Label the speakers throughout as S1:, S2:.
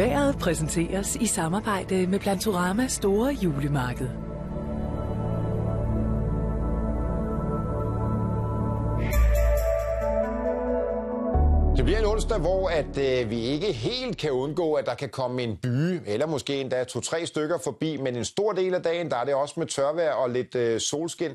S1: Været præsenteres i samarbejde med Plantorama Store Julemarked.
S2: Det bliver en onsdag, hvor at, øh, vi ikke helt kan undgå, at der kan komme en by, eller måske endda to-tre stykker forbi, men en stor del af dagen, der er det også med tørvejr og lidt øh, solskin.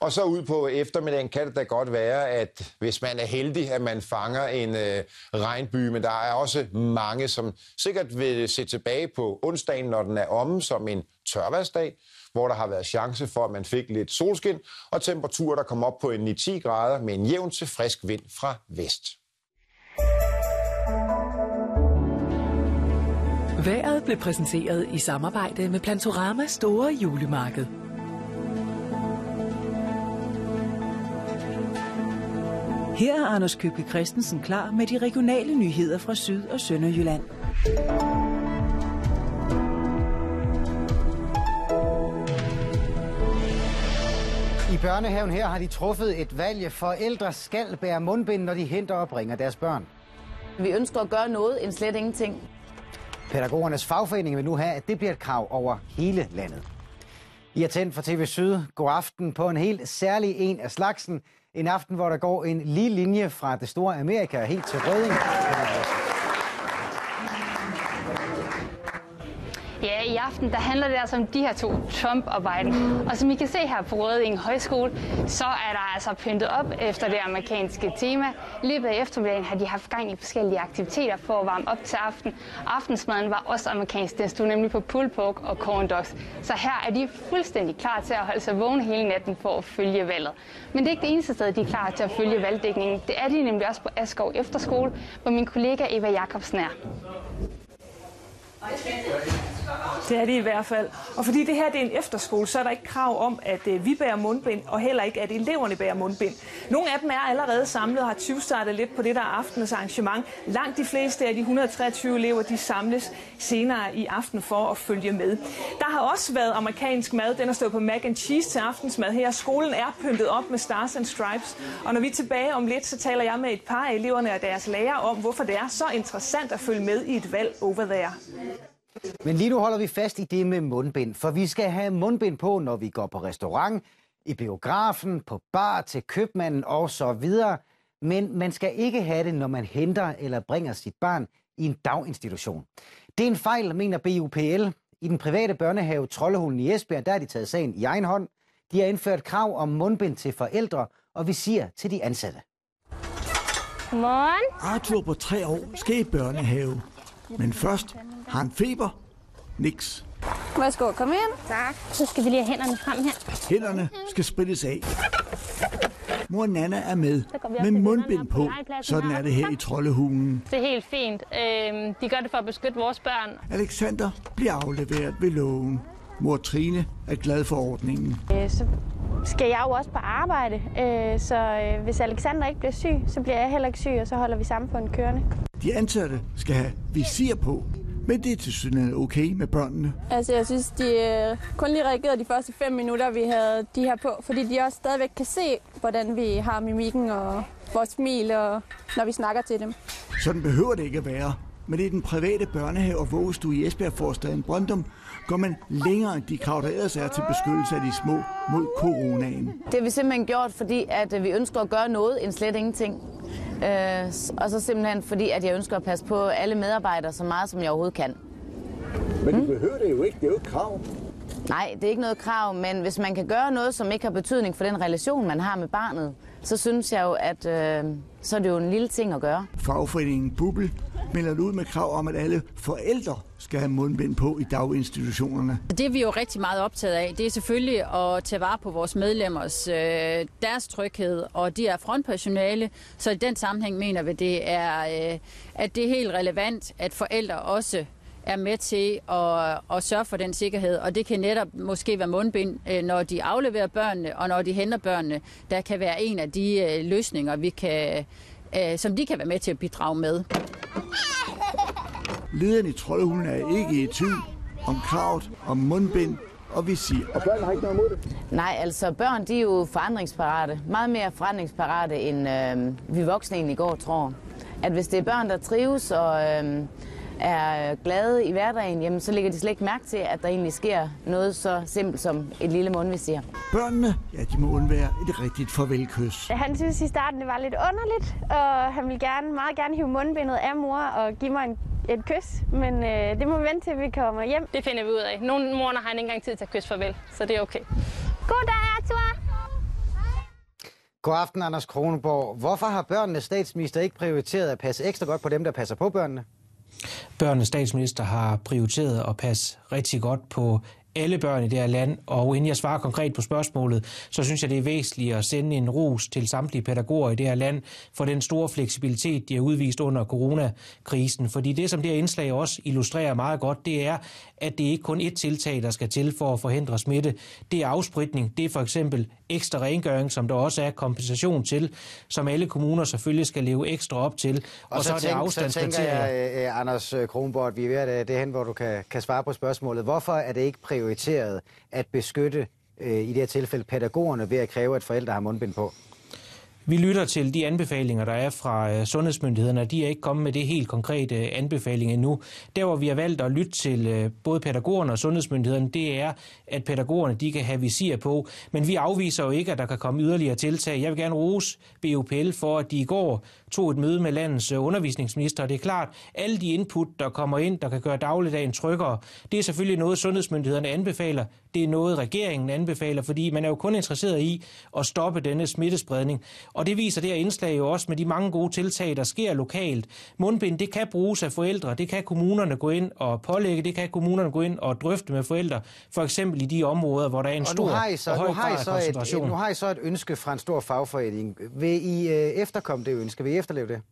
S2: Og så ud på eftermiddagen kan det da godt være, at hvis man er heldig, at man fanger en øh, regnby, men der er også mange, som sikkert vil se tilbage på onsdagen, når den er omme som en tørværsdag, hvor der har været chance for, at man fik lidt solskin, og temperaturer, der kom op på en 9-10 grader med en jævn til frisk vind fra vest.
S1: Været blev præsenteret i samarbejde med Plantorama Store Julemarked.
S3: Her er Anders Købke Christensen klar med de regionale nyheder fra Syd- og Sønderjylland.
S4: I børnehaven her har de truffet et valg. Forældre skal bære mundbind, når de henter og bringer deres børn.
S5: Vi ønsker at gøre noget end slet ingenting.
S4: Pædagogernes fagforening vil nu have, at det bliver et krav over hele landet. I er tændt for TV Syd. God aften på en helt særlig en af slagsen. En aften, hvor der går en lige linje fra det store Amerika helt til Røding.
S6: Aften der handler det altså om de her to trump -arbejden. Og som I kan se her på Røding Højskole, så er der altså pyntet op efter det amerikanske tema. I løbet af eftermiddagen har de haft gang i forskellige aktiviteter for at varme op til aften. Aftensmaden var også amerikansk. Den stod nemlig på pulled pork og corn dogs. Så her er de fuldstændig klar til at holde sig vågne hele natten for at følge valget. Men det er ikke det eneste sted, de er klar til at følge valgdækningen. Det er de nemlig også på Askov Efterskole, hvor min kollega Eva Jacobsen er.
S7: Det er det i hvert fald. Og fordi det her det er en efterskole, så er der ikke krav om, at øh, vi bærer mundbind, og heller ikke, at eleverne bærer mundbind. Nogle af dem er allerede samlet og har 20 startet lidt på det der aftenens arrangement. Langt de fleste af de 123 elever, de samles senere i aften for at følge med. Der har også været amerikansk mad. Den har stået på mac and cheese til aftensmad her. Skolen er pyntet op med Stars and Stripes. Og når vi er tilbage om lidt, så taler jeg med et par af eleverne og deres lærer om, hvorfor det er så interessant at følge med i et valg over there.
S4: Men lige nu holder vi fast i det med mundbind, for vi skal have mundbind på, når vi går på restaurant, i biografen, på bar, til købmanden og så videre. Men man skal ikke have det, når man henter eller bringer sit barn i en daginstitution. Det er en fejl, mener BUPL. I den private børnehave Trollehulen i Esbjerg, der har de taget sagen i egen hånd. De har indført krav om mundbind til forældre, og vi siger til de ansatte.
S8: Godmorgen.
S9: Arthur på tre år skal i børnehave. Men først har han feber. Niks.
S8: Værsgo, kom ind. Tak. Så skal vi lige have hænderne frem her.
S9: Hænderne skal sprittes af. Mor Nana er med, med mundbind på. Sådan er det her i Trollehulen.
S8: Det er helt fint. Øhm, de gør det for at beskytte vores børn.
S9: Alexander bliver afleveret ved lågen. Mor Trine er glad for ordningen.
S10: Øh, så skal jeg jo også på arbejde, øh, så øh, hvis Alexander ikke bliver syg, så bliver jeg heller ikke syg, og så holder vi samfundet kørende.
S9: De ansatte skal have visir på, men det er til synligheden okay med børnene.
S10: Altså, jeg synes, de øh, kun lige reagerede de første fem minutter, vi havde de her på, fordi de også stadigvæk kan se, hvordan vi har mimikken og vores smil, og når vi snakker til dem.
S9: Sådan behøver det ikke at være. Men i den private børnehave og vuggestue i Esbjerg-forstaden Brøndum går man længere end de krav, der ellers er til beskyttelse af de små mod coronaen.
S5: Det har vi simpelthen gjort, fordi at øh, vi ønsker at gøre noget end slet ingenting. Øh, og så simpelthen fordi, at jeg ønsker at passe på alle medarbejdere så meget, som jeg overhovedet kan.
S9: Men du behøver det jo ikke. Det er jo et krav.
S5: Nej, det er ikke noget krav, men hvis man kan gøre noget, som ikke har betydning for den relation, man har med barnet, så synes jeg jo, at øh, så er det jo en lille ting at gøre.
S9: Fagforeningen Bubble melder ud med krav om, at alle forældre skal have mundbind på i daginstitutionerne.
S11: Det er vi jo rigtig meget optaget af. Det er selvfølgelig at tage vare på vores medlemmers, øh, deres tryghed, og de er frontpersonale, så i den sammenhæng mener vi, det er, øh, at det er helt relevant, at forældre også er med til at, at sørge for den sikkerhed, og det kan netop måske være mundbind, øh, når de afleverer børnene, og når de henter børnene. Der kan være en af de øh, løsninger, vi kan, øh, som de kan være med til at bidrage med.
S9: Lederen i Trollehulen er ikke i tvivl om kravet om mundbind og visir. Og børn har ikke noget imod det.
S5: Nej, altså børn, de er jo forandringsparate. Meget mere forandringsparate, end øh, vi voksne egentlig går tror. At hvis det er børn, der trives og, øh, er glade i hverdagen, jamen, så lægger de slet ikke mærke til, at der egentlig sker noget så simpelt som et lille mundvisir.
S9: Børnene, ja, de må undvære et rigtigt farvelkys.
S10: Han synes i starten, det var lidt underligt, og han ville gerne, meget gerne hive mundbindet af mor og give mig en, et kys. Men øh, det må vi vente til, vi kommer hjem.
S6: Det finder vi ud af. Nogle morgener har han ikke engang tid til at kysse farvel, så det er okay.
S10: Goddag, Arthur!
S4: God aften, Anders Kroneborg. Hvorfor har børnenes statsminister ikke prioriteret at passe ekstra godt på dem, der passer på børnene?
S12: Børnenes statsminister har prioriteret at passe rigtig godt på alle børn i det her land, og inden jeg svarer konkret på spørgsmålet, så synes jeg, det er væsentligt at sende en ros til samtlige pædagoger i det her land for den store fleksibilitet, de har udvist under coronakrisen. Fordi det, som det her indslag også illustrerer meget godt, det er, at det ikke kun et tiltag, der skal til for at forhindre smitte. Det er afspritning, det er for eksempel ekstra rengøring, som der også er kompensation til, som alle kommuner selvfølgelig skal leve ekstra op til.
S4: Og, og så, så, så, tænk, så tænker jeg, uh, Anders Kronborg, at vi er ved at det hen, hvor du kan, kan svare på spørgsmålet. Hvorfor er det ikke prioriteret at beskytte i det her tilfælde pædagogerne ved at kræve, at forældre har mundbind på?
S12: Vi lytter til de anbefalinger, der er fra øh, sundhedsmyndighederne, de er ikke kommet med det helt konkrete øh, anbefaling endnu. Der, hvor vi har valgt at lytte til øh, både pædagogerne og sundhedsmyndighederne, det er, at pædagogerne de kan have visir på. Men vi afviser jo ikke, at der kan komme yderligere tiltag. Jeg vil gerne rose BUPL for, at de i går tog et møde med landets undervisningsminister. Det er klart, alle de input, der kommer ind, der kan gøre dagligdagen tryggere, det er selvfølgelig noget, sundhedsmyndighederne anbefaler. Det er noget, regeringen anbefaler, fordi man er jo kun interesseret i at stoppe denne smittespredning. Og det viser det her indslag jo også med de mange gode tiltag, der sker lokalt. Mundbind, det kan bruges af forældre, det kan kommunerne gå ind og pålægge, det kan kommunerne gå ind og drøfte med forældre, for eksempel i de områder, hvor der er en og stor
S4: har I så,
S12: og høj
S4: nu har I så. Et, nu har I så et ønske fra en stor fagforening. Vil I øh, efterkomme det ønske? Vil I efterleve det?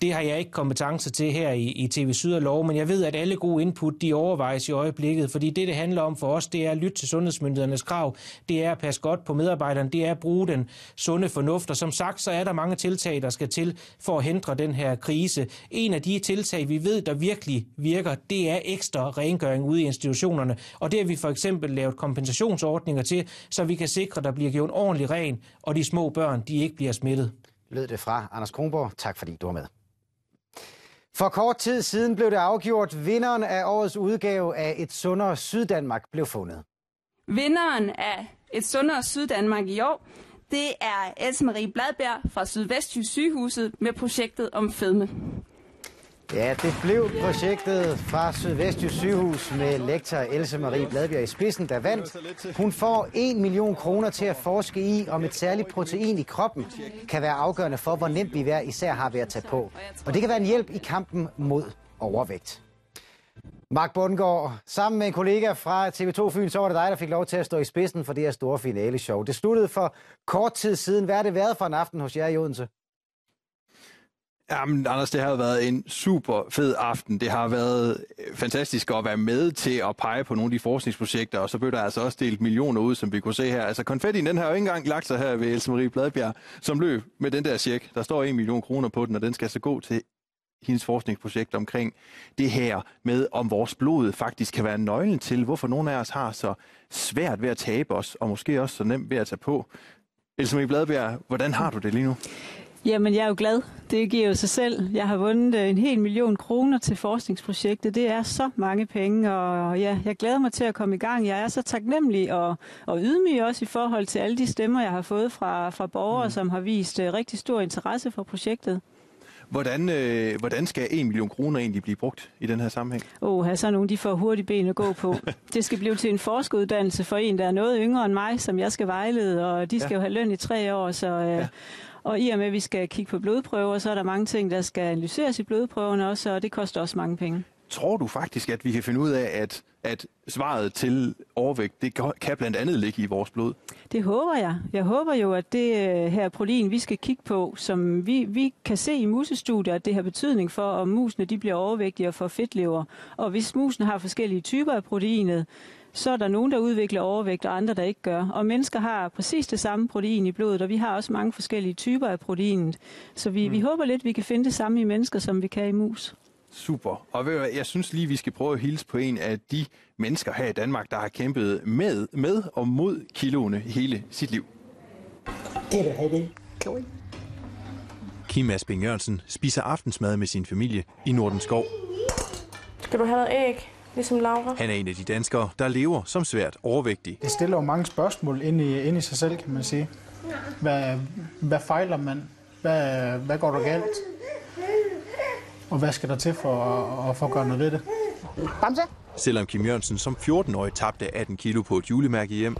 S12: Det har jeg ikke kompetence til her i, i TV Syd og Lov, men jeg ved, at alle gode input, de overvejes i øjeblikket, fordi det, det handler om for os, det er at lytte til sundhedsmyndighedernes krav, det er at passe godt på medarbejderne, det er at bruge den sunde fornuft, og som sagt, så er der mange tiltag, der skal til for at hindre den her krise. En af de tiltag, vi ved, der virkelig virker, det er ekstra rengøring ude i institutionerne, og det har vi for eksempel lavet kompensationsordninger til, så vi kan sikre, at der bliver gjort ordentlig ren, og de små børn, de ikke bliver smittet
S4: lød det fra Anders Kronborg. Tak fordi du var med. For kort tid siden blev det afgjort, vinderen af årets udgave af Et Sundere Syddanmark blev fundet.
S13: Vinderen af Et Sundere Syddanmark i år, det er Else Marie Bladberg fra Sydvestjysk Sygehuset med projektet om fedme.
S4: Ja, det blev projektet fra Sydvestjysk Sygehus med lektor Else Marie Bladbjerg i spidsen, der vandt. Hun får 1 million kroner til at forske i, om et særligt protein i kroppen kan være afgørende for, hvor nemt vi hver især har ved at tage på. Og det kan være en hjælp i kampen mod overvægt. Mark Bundgaard, sammen med en kollega fra TV2 Fyn, så var det dig, der fik lov til at stå i spidsen for det her store finale show. Det sluttede for kort tid siden. Hvad har det været for en aften hos jer i Odense?
S14: Jamen, Anders, det har været en super fed aften. Det har været øh, fantastisk at være med til at pege på nogle af de forskningsprojekter, og så blev der altså også delt millioner ud, som vi kunne se her. Altså, konfetti, den har jo ikke engang lagt sig her ved Else Marie Bladbjerg, som løb med den der check. Der står en million kroner på den, og den skal så gå til hendes forskningsprojekt omkring det her med, om vores blod faktisk kan være nøglen til, hvorfor nogle af os har så svært ved at tabe os, og måske også så nemt ved at tage på. Else Marie Bladbjerg, hvordan har du det lige nu?
S15: Jamen, jeg er jo glad. Det giver jo sig selv. Jeg har vundet øh, en hel million kroner til forskningsprojektet. Det er så mange penge, og ja, jeg glæder mig til at komme i gang. Jeg er så taknemmelig og, og ydmyg også i forhold til alle de stemmer, jeg har fået fra, fra borgere, mm. som har vist uh, rigtig stor interesse for projektet.
S14: Hvordan, øh, hvordan skal 1 million kroner egentlig blive brugt i den her sammenhæng?
S15: Åh, oh, så nogle de får hurtigt ben at gå på. det skal blive til en forskeruddannelse for en, der er noget yngre end mig, som jeg skal vejlede, og de skal ja. jo have løn i tre år, så... Øh, ja. Og i og med, at vi skal kigge på blodprøver, så er der mange ting, der skal analyseres i blodprøverne også, og det koster også mange penge.
S14: Tror du faktisk, at vi kan finde ud af, at, at svaret til overvægt, det kan blandt andet ligge i vores blod?
S15: Det håber jeg. Jeg håber jo, at det øh, her protein, vi skal kigge på, som vi, vi kan se i musestudier, at det har betydning for, om musene de bliver overvægtige og får fedtlever. Og hvis musene har forskellige typer af proteinet, så er der nogen, der udvikler overvægt, og andre, der ikke gør. Og mennesker har præcis det samme protein i blodet, og vi har også mange forskellige typer af proteinet. Så vi, mm. vi håber lidt, vi kan finde det samme i mennesker, som vi kan i mus.
S14: Super. Og ved jeg synes lige, vi skal prøve at hilse på en af de mennesker her i Danmark, der har kæmpet med, med og mod kiloene hele sit liv.
S16: Det er det.
S14: Kim Asping Jørgensen spiser aftensmad med sin familie i Nordenskov.
S17: Skal du have noget æg, ligesom Laura?
S14: Han er en af de danskere, der lever som svært overvægtig.
S18: Det stiller jo mange spørgsmål ind i, ind i sig selv, kan man sige. Hvad, hvad fejler man? Hvad, hvad går der galt? Og hvad skal der til for at, at få gøre noget ved det?
S2: Bamse?
S14: Selvom Kim Jørgensen som 14-årig tabte 18 kilo på et julemærke hjem,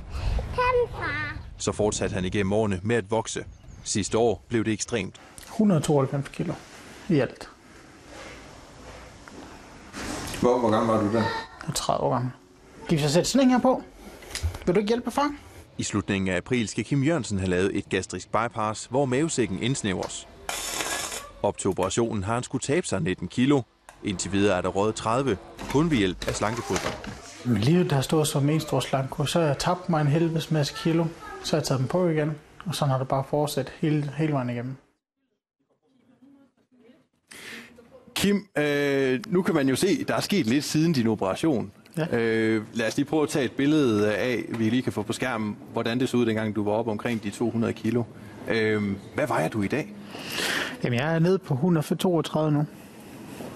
S14: så fortsatte han igennem årene med at vokse. Sidste år blev det ekstremt.
S18: 192 kilo i alt.
S14: Hvor, hvor gammel var du der?
S18: Jeg er 30 år gammel. Kan vi så sætte sådan her på? Vil du ikke hjælpe, far?
S14: I slutningen af april skal Kim Jørgensen have lavet et gastrisk bypass, hvor mavesækken indsnævres. Op til operationen har han skulle tabe sig 19 kilo. Indtil videre er der rådet 30, kun ved hjælp af slankefoder.
S18: Men livet har stået som en stor slanko, så har jeg tabt mig en helvedes masse kilo. Så har jeg taget dem på igen, og sådan har det bare fortsat hele, hele vejen igennem.
S14: Kim, øh, nu kan man jo se, der er sket lidt siden din operation. Ja. Øh, lad os lige prøve at tage et billede af, vi lige kan få på skærmen, hvordan det så ud, dengang du var oppe omkring de 200 kilo. Øh, hvad vejer du i dag?
S18: Jamen, jeg er nede på 132 nu.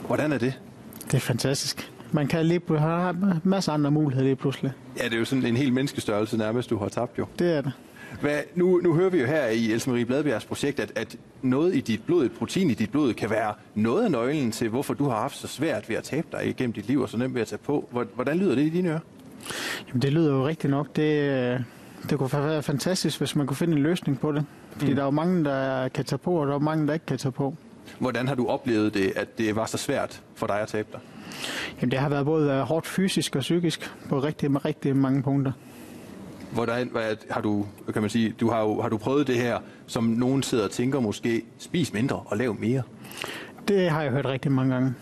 S14: Hvordan er det?
S18: Det er fantastisk. Man kan lige have masser af andre muligheder lige pludselig.
S14: Ja, det er jo sådan en hel menneskestørrelse nærmest, du har tabt jo.
S18: Det er det.
S14: Hvad, nu, nu hører vi jo her i Else Marie Bladbjergs projekt, at, at noget i dit blod, et protein i dit blod, kan være noget af nøglen til, hvorfor du har haft så svært ved at tabe dig igennem dit liv, og så nemt ved at tage på. Hvordan lyder det i dine ører?
S18: Jamen, det lyder jo rigtigt nok. Det, det kunne være fantastisk, hvis man kunne finde en løsning på det. Fordi mm. der er jo mange, der kan tage på, og der er mange, der ikke kan tage på.
S14: Hvordan har du oplevet det, at det var så svært for dig at tabe dig?
S18: Jamen, det har været både hårdt fysisk og psykisk på rigtig, rigtig mange punkter.
S14: Hvordan hvad, har du, kan man sige, du har, jo, har du prøvet det her, som nogen sidder og tænker måske, spis mindre og lav mere?
S18: Det har jeg hørt rigtig mange gange.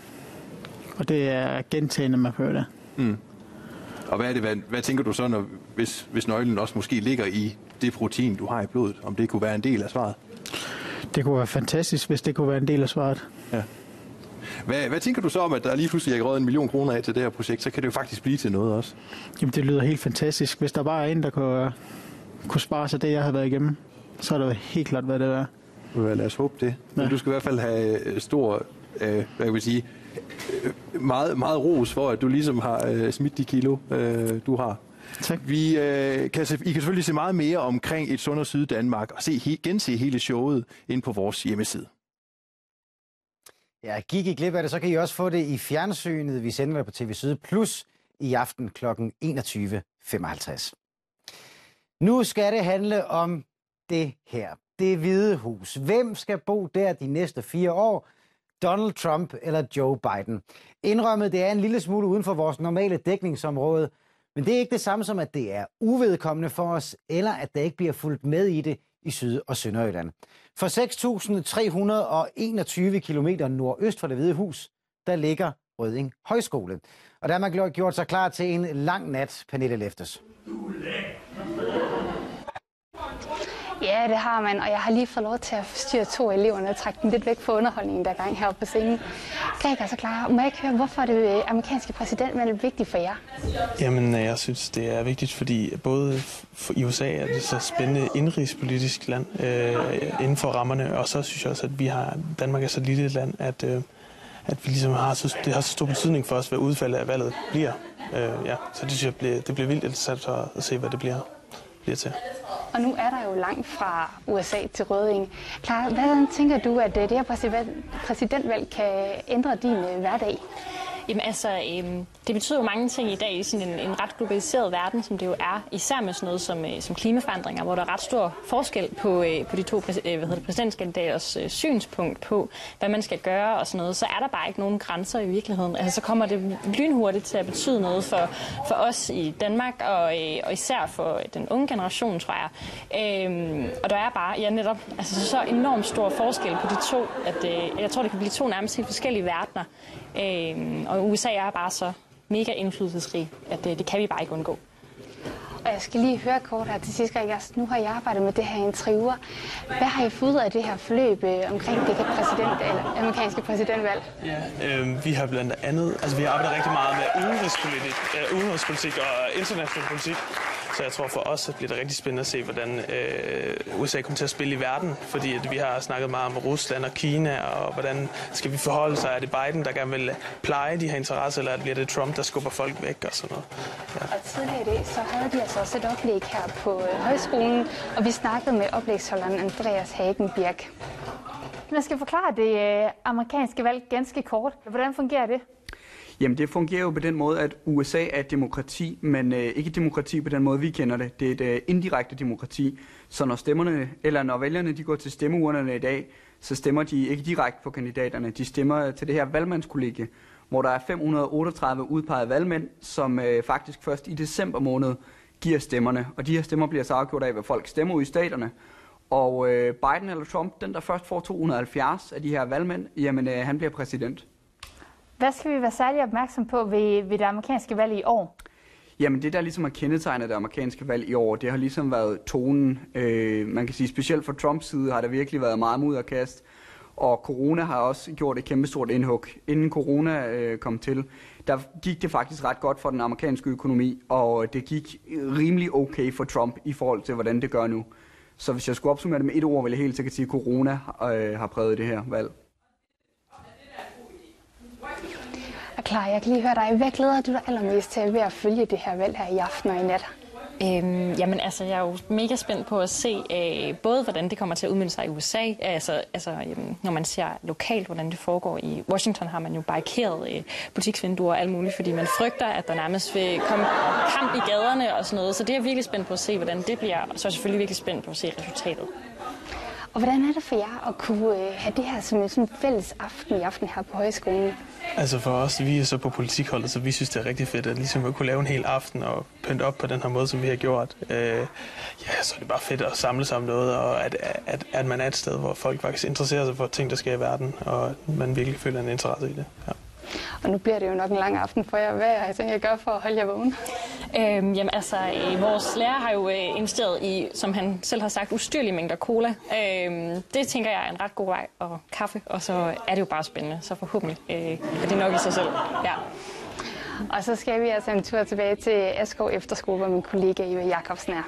S18: Og det er gentagende, man hører det.
S14: Mm. Og hvad, er det, hvad, hvad tænker du så, når, hvis, hvis nøglen også måske ligger i det protein, du har i blodet? Om det kunne være en del af svaret?
S18: Det kunne være fantastisk, hvis det kunne være en del af svaret.
S14: Ja. Hvad, hvad tænker du så om, at der lige pludselig er røget en million kroner af til det her projekt? Så kan det jo faktisk blive til noget også.
S18: Jamen, det lyder helt fantastisk. Hvis der bare er en, der kunne, kunne spare sig det, jeg har været igennem, så er det helt klart, hvad det er.
S14: Ja, lad os håbe det. Ja. Men du skal i hvert fald have stor, øh, hvad kan man sige, meget, meget ros for, at du ligesom har øh, smidt de kilo, øh, du har.
S18: Tak.
S14: Vi, øh, kan se, I kan selvfølgelig se meget mere omkring et Sund og Syd Danmark og se, gense hele showet ind på vores hjemmeside.
S4: Ja, gik I glip af det, så kan I også få det i fjernsynet. Vi sender det på TV Syd Plus i aften kl. 21.55. Nu skal det handle om det her. Det hvide hus. Hvem skal bo der de næste fire år? Donald Trump eller Joe Biden? Indrømmet, det er en lille smule uden for vores normale dækningsområde, men det er ikke det samme som, at det er uvedkommende for os, eller at der ikke bliver fulgt med i det i Syd- og Sønderjylland. For 6.321 km nordøst for det Hvide Hus, der ligger Røding Højskole. Og der har man gjort sig klar til en lang nat, Pernille Leftes.
S6: Ja, det har man, og jeg har lige fået lov til at styre to eleverne og trække dem lidt væk fra underholdningen, der er gang heroppe på scenen. Gregor, så altså klar. Må jeg ikke høre, hvorfor er det øh, amerikanske præsidentvalg vigtigt for jer?
S19: Jamen, øh, jeg synes, det er vigtigt, fordi både i USA er det så spændende indrigspolitisk land øh, inden for rammerne, og så synes jeg også, at vi har, Danmark er så lille et land, at, øh, at vi ligesom har så, det har så stor betydning for os, hvad udfaldet af valget bliver. Øh, ja, så det synes jeg, bliver, det bliver vildt interessant at se, hvad det bliver, bliver til.
S6: Og nu er der jo langt fra USA til Røding. Clara, hvad tænker du, at det her præsidentvalg kan ændre din øh, hverdag?
S20: Jamen altså, øhm, det betyder jo mange ting i dag i sådan en, en ret globaliseret verden, som det jo er, især med sådan noget som, øh, som klimaforandringer, hvor der er ret stor forskel på, øh, på de to præs, øh, hvad hedder det, præsidentkandidaters øh, synspunkt på, hvad man skal gøre og sådan noget, så er der bare ikke nogen grænser i virkeligheden. Altså, så kommer det lynhurtigt til at betyde noget for, for os i Danmark, og, øh, og især for den unge generation, tror jeg. Øhm, og der er bare, ja netop, altså så enormt stor forskel på de to, at øh, jeg tror, det kan blive to nærmest helt forskellige verdener. Øhm, og USA er bare så mega indflydelsesrig, at det, det kan vi bare ikke undgå.
S6: Og jeg skal lige høre kort her til sidst, jeg, nu har jeg arbejdet med det her i tre uger. Hvad har I fået af det her forløb øh, omkring det præsident, eller amerikanske præsidentvalg?
S19: Ja, øh, vi har blandt andet, altså vi har arbejdet rigtig meget med udenrigspolitik, øh, udenrigspolitik og international politik. Så jeg tror for os, at bliver det rigtig spændende at se, hvordan øh, USA kommer til at spille i verden, fordi at vi har snakket meget om Rusland og Kina, og hvordan skal vi forholde sig? Er det Biden, der gerne vil pleje de her interesser, eller bliver det Trump, der skubber folk væk og sådan noget?
S6: Ja. Og tidligere i dag, så havde de altså også et oplæg her på øh, højskolen, og vi snakkede med oplægsholderen Andreas Hagen Birk. Man skal forklare det øh, amerikanske valg ganske kort. Hvordan fungerer det?
S21: Jamen det fungerer jo på den måde, at USA er et demokrati, men øh, ikke et demokrati på den måde, vi kender det. Det er et øh, indirekte demokrati. Så når stemmerne, eller når vælgerne de går til stemmeurnerne i dag, så stemmer de ikke direkte på kandidaterne. De stemmer til det her valgmandskollegie, hvor der er 538 udpegede valgmænd, som øh, faktisk først i december måned giver stemmerne. Og de her stemmer bliver så afgjort af, hvad folk stemmer ud i staterne. Og øh, Biden eller Trump, den der først får 270 af de her valgmænd, jamen øh, han bliver præsident.
S6: Hvad skal vi være særlig opmærksom på ved, ved det amerikanske valg i år?
S21: Jamen det, der ligesom har kendetegnet det amerikanske valg i år, det har ligesom været tonen. Øh, man kan sige, specielt fra Trumps side har der virkelig været meget mudderkast. Og corona har også gjort et kæmpestort indhug. Inden corona øh, kom til, der gik det faktisk ret godt for den amerikanske økonomi, og det gik rimelig okay for Trump i forhold til, hvordan det gør nu. Så hvis jeg skulle opsummere det med et ord, ville jeg helt sikkert sige, at corona øh, har præget det her valg.
S6: Klar, jeg kan lige høre dig. Hvad glæder du dig allermest til ved at følge det her valg her i aften og i nat?
S20: Øhm, jamen altså, jeg er jo mega spændt på at se øh, både, hvordan det kommer til at udmynde sig i USA, altså, altså øhm, når man ser lokalt, hvordan det foregår i Washington, har man jo barrikeret øh, butiksvinduer og alt muligt, fordi man frygter, at der nærmest vil komme kamp i gaderne og sådan noget. Så det er jeg virkelig spændt på at se, hvordan det bliver, og så er jeg selvfølgelig virkelig spændt på at se resultatet.
S6: Og hvordan er det for jer at kunne øh, have det her som en sådan fælles aften i aften her på højskolen?
S19: Altså for os, vi er så på politikholdet, så vi synes, det er rigtig fedt, at ligesom at kunne lave en hel aften og pynte op på den her måde, som vi har gjort. Øh, ja, så er det bare fedt at samle sig om noget, og at, at, at man er et sted, hvor folk faktisk interesserer sig for ting, der sker i verden, og man virkelig føler en interesse i det. Ja.
S6: Og nu bliver det jo nok en lang aften for jer. Hvad jeg tænker, jeg gør for at holde jer vågen?
S20: Øhm, jamen altså, øh, vores lærer har jo øh, investeret i, som han selv har sagt, ustyrlige mængder cola. Øhm, det tænker jeg er en ret god vej, og kaffe, og så er det jo bare spændende. Så forhåbentlig øh, er det nok i sig selv. Ja.
S6: Og så skal vi altså en tur tilbage til Askov Efterskole, hvor min kollega Eva Jacobsen er.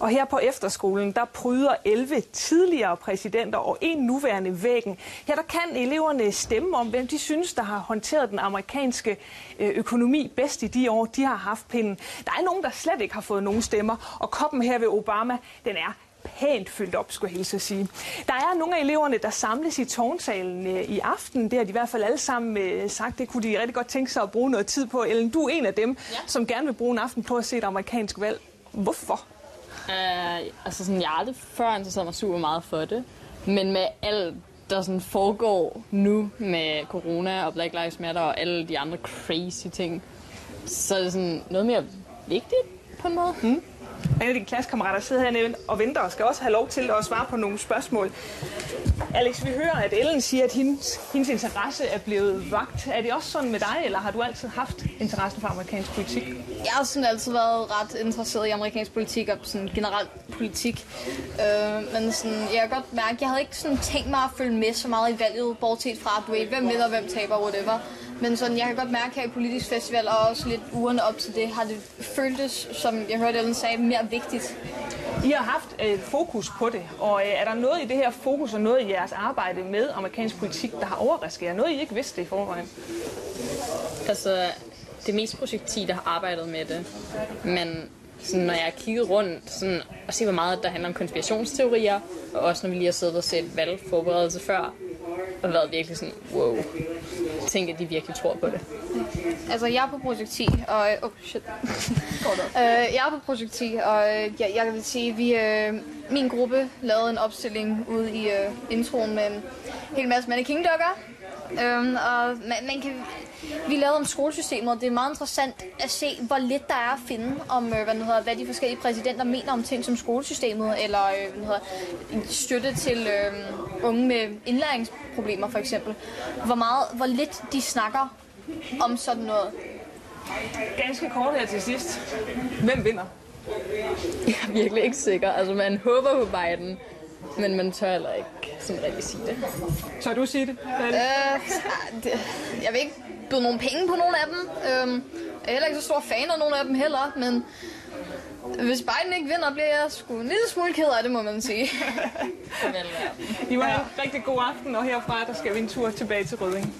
S7: Og her på efterskolen, der pryder 11 tidligere præsidenter og en nuværende væggen. Her der kan eleverne stemme om, hvem de synes, der har håndteret den amerikanske øh, økonomi bedst i de år, de har haft pinden. Der er nogen, der slet ikke har fået nogen stemmer, og koppen her ved Obama, den er pænt fyldt op, skulle jeg hilse at sige. Der er nogle af eleverne, der samles i tårnsalen øh, i aften. Det har de i hvert fald alle sammen øh, sagt. Det kunne de rigtig godt tænke sig at bruge noget tid på. Ellen, du er en af dem, ja. som gerne vil bruge en aften på at se et amerikansk valg. Hvorfor?
S22: Uh, altså sådan, jeg har aldrig før interesseret mig super meget for det. Men med alt, der sådan foregår nu med corona og Black Lives Matter og alle de andre crazy ting, så er det sådan noget mere vigtigt på en måde.
S7: Mm. En af dine klassekammerater sidder hernede og venter og skal også have lov til at svare på nogle spørgsmål. Alex, vi hører, at Ellen siger, at hendes, hendes interesse er blevet vagt. Er det også sådan med dig, eller har du altid haft interesse for amerikansk politik?
S22: Jeg har sådan altid været ret interesseret i amerikansk politik og sådan generelt politik. Øh, men sådan, jeg kan godt mærke, at jeg havde ikke sådan tænkt mig at følge med så meget i valget, bortset fra, at du ved, hvem vinder, hvem taber, whatever. Men sådan, jeg kan godt mærke her i Politisk Festival, og også lidt ugerne op til det, har det føltes, som jeg hørte Ellen sagde, mere vigtigt.
S7: I har haft øh, fokus på det, og øh, er der noget i det her fokus og noget i jeres arbejde med amerikansk politik, der har overrasket jer? Noget, I ikke vidste i forvejen?
S22: Altså, det er mest projektiv, der har arbejdet med det. Men sådan, når jeg har kigget rundt sådan, og set, hvor meget der handler om konspirationsteorier, og også når vi lige har siddet og set valgforberedelse før, og været virkelig sådan, wow, tænk, at de virkelig tror på det.
S23: Altså, jeg er på projekt 10, og... Oh, shit. uh, jeg er på projekt 10, og uh, jeg, jeg vil sige, vi... Uh, min gruppe lavede en opstilling ude i uh, introen med en hel masse mannequin-dukker. Um, og man, man kan vi lavede om skolesystemet, og det er meget interessant at se, hvor lidt der er at finde om, hvad, hedder, hvad de forskellige præsidenter mener om ting som skolesystemet, eller hvad hedder, støtte til øh, unge med indlæringsproblemer for eksempel. Hvor, meget, hvor lidt de snakker om sådan noget.
S7: Ganske kort her til sidst. Hvem vinder?
S22: Jeg er virkelig ikke sikker. Altså, man håber på Biden, men man tør heller ikke sådan rigtig sige det.
S7: Tør du sige det?
S23: Øh, det jeg vil ikke byde nogle penge på nogle af dem. Øhm, Jeg er heller ikke så stor fan af nogle af dem heller, men hvis Biden ikke vinder, bliver jeg sgu en lille smule ked af det, må man sige.
S7: I var en rigtig god aften, og herfra der skal vi en tur tilbage til Røding.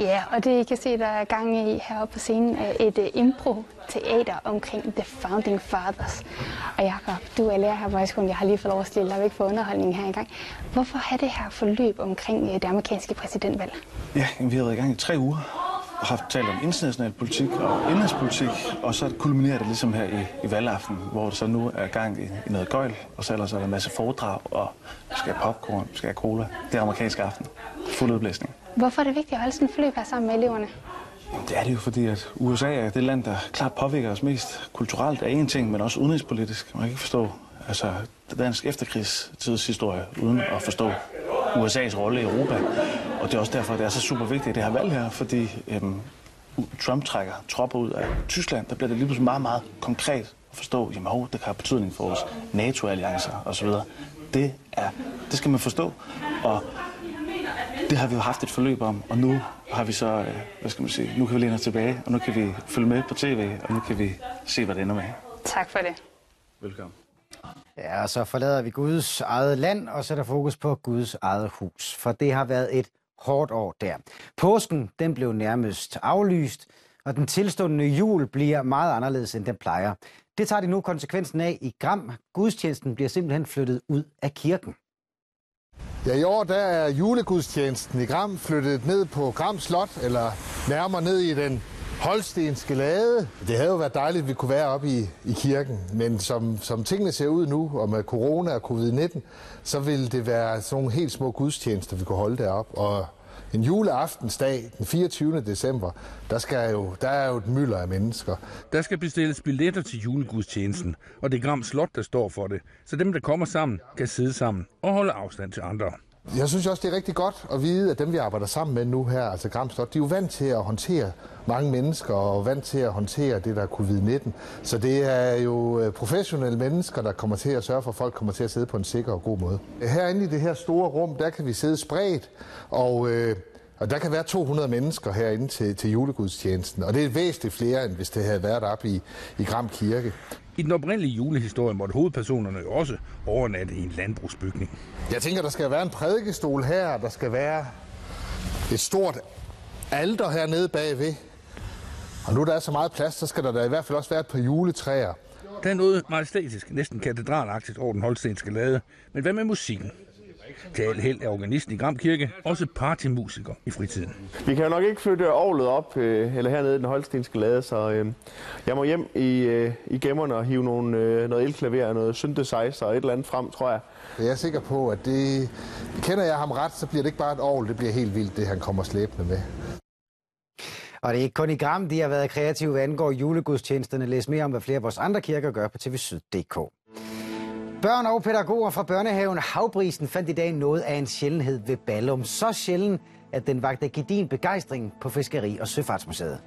S6: Ja, og det I kan se, der er gang i heroppe på scenen, er et uh, impro-teater omkring The Founding Fathers. Og Jacob, du er lærer her på højskolen. Jeg har lige fået lov at stille dig væk for underholdningen her i gang. Hvorfor har det her forløb omkring uh, det amerikanske præsidentvalg?
S24: Ja, vi har været i gang i tre uger og haft talt om international politik og indrigspolitik, og så kulminerer det ligesom her i, i valgaften, hvor det så nu er gang i, i noget gøjl, og så ellers er der en masse foredrag, og vi skal have popcorn, vi skal have cola. Det er amerikansk aften. Fuld udblæsning.
S6: Hvorfor er det vigtigt at holde sådan et forløb her sammen med eleverne?
S24: Det er det jo, fordi at USA er det land, der klart påvirker os mest kulturelt af en ting, men også udenrigspolitisk. Man kan ikke forstå altså, dansk efterkrigstidshistorie uden at forstå USA's rolle i Europa. Og det er også derfor, at det er så super vigtigt, det her valg her, fordi øhm, Trump trækker tropper ud af Tyskland. Der bliver det lige pludselig meget, meget konkret at forstå, jamen, hov, det kan have betydning for vores NATO-alliancer osv. Det, er, det skal man forstå. Og det har vi jo haft et forløb om, og nu har vi så, øh, hvad skal man sige, nu kan vi læne os tilbage, og nu kan vi følge med på tv, og nu kan vi se, hvad det ender med.
S6: Tak for det.
S24: Velkommen.
S4: Ja, og så forlader vi Guds eget land og sætter fokus på Guds eget hus, for det har været et hårdt år der. Påsken, den blev nærmest aflyst, og den tilstående jul bliver meget anderledes, end den plejer. Det tager de nu konsekvensen af i Gram. Gudstjenesten bliver simpelthen flyttet ud af kirken.
S25: Ja, i år der er julegudstjenesten i Gram flyttet ned på Gram Slot, eller nærmere ned i den holstenske lade. Det havde jo været dejligt, at vi kunne være oppe i, i kirken, men som, som tingene ser ud nu, og med corona og covid-19, så vil det være sådan nogle helt små gudstjenester, vi kunne holde deroppe. Og en juleaftensdag, den 24. december, der, skal jo, der er jo et mylder af mennesker.
S26: Der skal bestilles billetter til julegudstjenesten, og det er Gram Slot, der står for det. Så dem, der kommer sammen, kan sidde sammen og holde afstand til andre.
S25: Jeg synes også, det er rigtig godt at vide, at dem, vi arbejder sammen med nu her, altså Gramstot, de er jo vant til at håndtere mange mennesker og vant til at håndtere det, der er covid-19. Så det er jo øh, professionelle mennesker, der kommer til at sørge for, at folk kommer til at sidde på en sikker og god måde. Herinde i det her store rum, der kan vi sidde spredt, og, øh, og der kan være 200 mennesker herinde til, til julegudstjenesten. Og det er væsentligt flere, end hvis det havde været op i, i Gram Kirke.
S26: I den oprindelige julehistorie måtte hovedpersonerne jo også overnatte i en landbrugsbygning.
S25: Jeg tænker, der skal være en prædikestol her, der skal være et stort alter hernede bagved. Og nu der er så meget plads, så skal der da i hvert fald også være et par juletræer.
S26: Der er noget majestætisk, næsten katedralagtigt over den holstenske lade. Men hvad med musikken? Til al held er organisten i Gram Kirke også partymusiker i fritiden.
S27: Vi kan jo nok ikke flytte ovlet op øh, eller hernede i den holstenske lade, så øh, jeg må hjem i, øh, i gemmerne og hive nogle, noget elklaver og noget synthesizer og et eller andet frem, tror jeg.
S25: Jeg er sikker på, at det... Kender jeg ham ret, så bliver det ikke bare et ovl, det bliver helt vildt, det han kommer slæbende med.
S4: Og det er ikke kun i Gram, de har været kreative, hvad angår julegudstjenesterne. Læs mere om, hvad flere af vores andre kirker gør på tvsyd.dk. Børn og pædagoger fra børnehaven Havbrisen fandt i dag noget af en sjældenhed ved Ballum. Så sjælden, at den vagte gedin begejstring på Fiskeri- og Søfartsmuseet.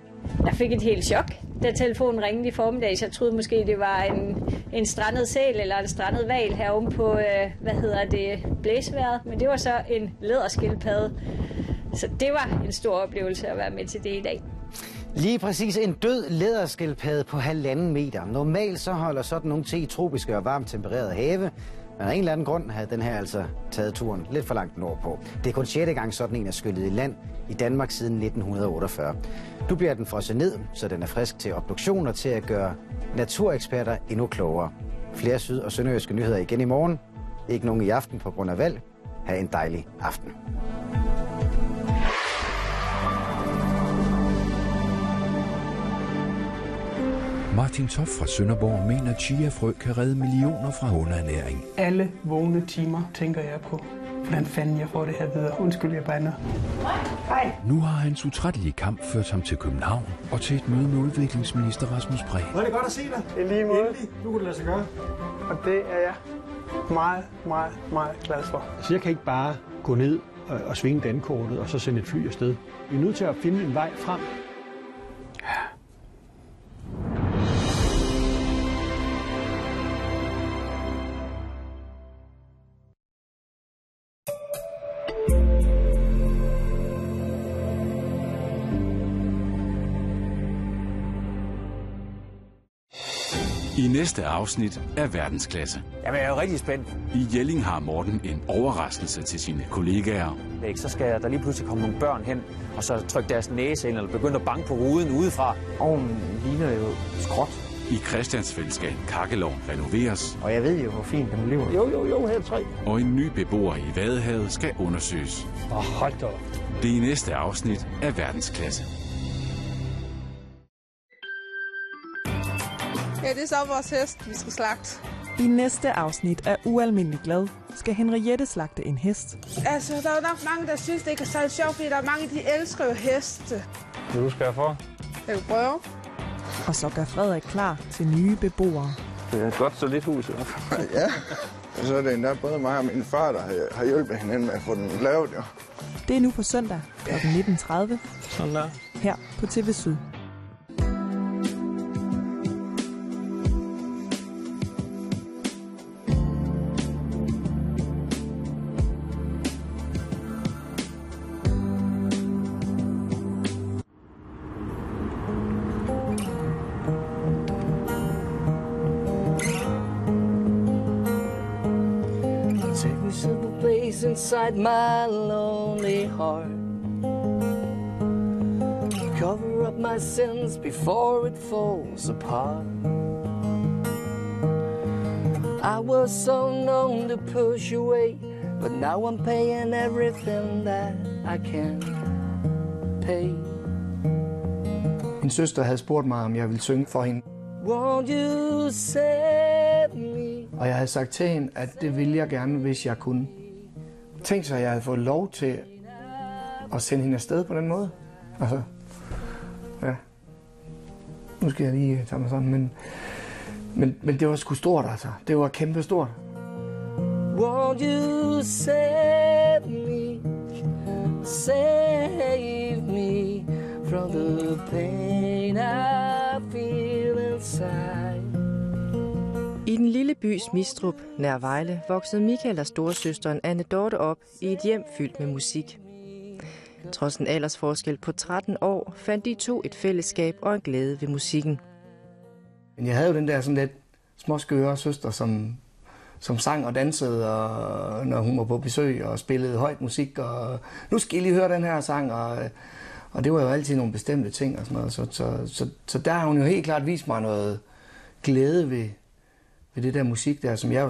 S28: Jeg fik et helt chok, da telefonen ringede i formiddag. Jeg troede måske, det var en, en strandet sæl eller en strandet val herom på, øh, hvad hedder det, blæsværet. Men det var så en læderskildpadde. Så det var en stor oplevelse at være med til det i dag.
S4: Lige præcis en død læderskildpadde på halvanden meter. Normalt så holder sådan nogle til i tropiske og varmt tempererede have. Men af en eller anden grund havde den her altså taget turen lidt for langt nordpå. Det er kun 6. gang sådan en er skyllet i land i Danmark siden 1948. Nu bliver den frosset ned, så den er frisk til obduktion og til at gøre natureksperter endnu klogere. Flere syd- og sønderjyske nyheder igen i morgen. Ikke nogen i aften på grund af valg. Ha' en dejlig aften.
S29: Martin Toff fra Sønderborg mener, at chiafrø kan redde millioner fra underernæring.
S30: Alle vågne timer tænker jeg på, hvordan fanden jeg får det her videre. Undskyld, jeg bander.
S29: Nu har hans utrættelige kamp ført ham til København og til et møde med udviklingsminister Rasmus Prehn.
S30: Hvor er det godt at se dig. I lige måde. Endelig. Nu kan det lade sig gøre. Og det er jeg meget, meget, meget glad for.
S31: Så jeg kan ikke bare gå ned og, og svinge dankortet og så sende et fly afsted. Vi er nødt til at finde en vej frem.
S29: Næste afsnit af Verdensklasse.
S32: Jamen, jeg er jo rigtig spændt.
S29: I Jelling har Morten en overraskelse til sine kollegaer.
S32: Så skal der lige pludselig komme nogle børn hen, og så trykke deres næse ind, eller begynde at banke på ruden udefra. Ovnen ligner jo skråt.
S29: I Christiansfeld skal en kakkelovn renoveres,
S32: Og jeg ved jo, hvor fint den lever. Jo, jo, jo, her tre.
S29: og en ny beboer i Vadehavet skal undersøges.
S32: Åh, oh, hold da.
S29: Det er næste afsnit af Verdensklasse.
S33: Ja, det er så vores hest, vi skal slagte.
S34: I næste afsnit af Ualmindelig Glad skal Henriette slagte en hest.
S33: Altså, der er nok mange, der synes, det ikke er særlig sjovt, fordi der er mange, de elsker jo heste.
S32: Vil du skære for?
S33: Kan du prøve?
S34: Og så gør Frederik klar til nye beboere.
S32: Det er et godt hus i hvert fald.
S35: Ja, og så er det endda både mig og min far, der har- har hjulpet hinanden med at få den lavet, jo.
S34: Det er nu på søndag kl. 19.30
S32: Sådan der.
S34: her på TV Syd.
S36: Place inside my lonely heart. Cover up my sins before it falls apart. I was so known to push away, but now I'm paying everything that I can pay.
S37: Min søster havde spurgt mig, om jeg ville synge for hende.
S36: Won't you set me
S37: Og jeg havde sagt til hende, at det ville jeg gerne, hvis jeg kunne. Tænk så, at jeg havde fået lov til at sende hende afsted på den måde. Altså, ja. Nu skal jeg lige øh, tage mig sammen, men, men, men det var sgu stort, altså. Det var kæmpe stort.
S36: Won't you save me, save me from the pain I feel inside?
S38: I den lille by Smistrup, nær Vejle, voksede Michael og storesøsteren Anne Dorte op i et hjem fyldt med musik. Trods en aldersforskel på 13 år, fandt de to et fællesskab og en glæde ved musikken.
S37: Men jeg havde jo den der sådan lidt småskøre søster, som, som sang og dansede, og når hun var på besøg og spillede højt musik, og nu skal I lige høre den her sang, og, og det var jo altid nogle bestemte ting og sådan noget. Så, så, så, så der har hun jo helt klart vist mig noget glæde ved, det der musik der, som jeg jo så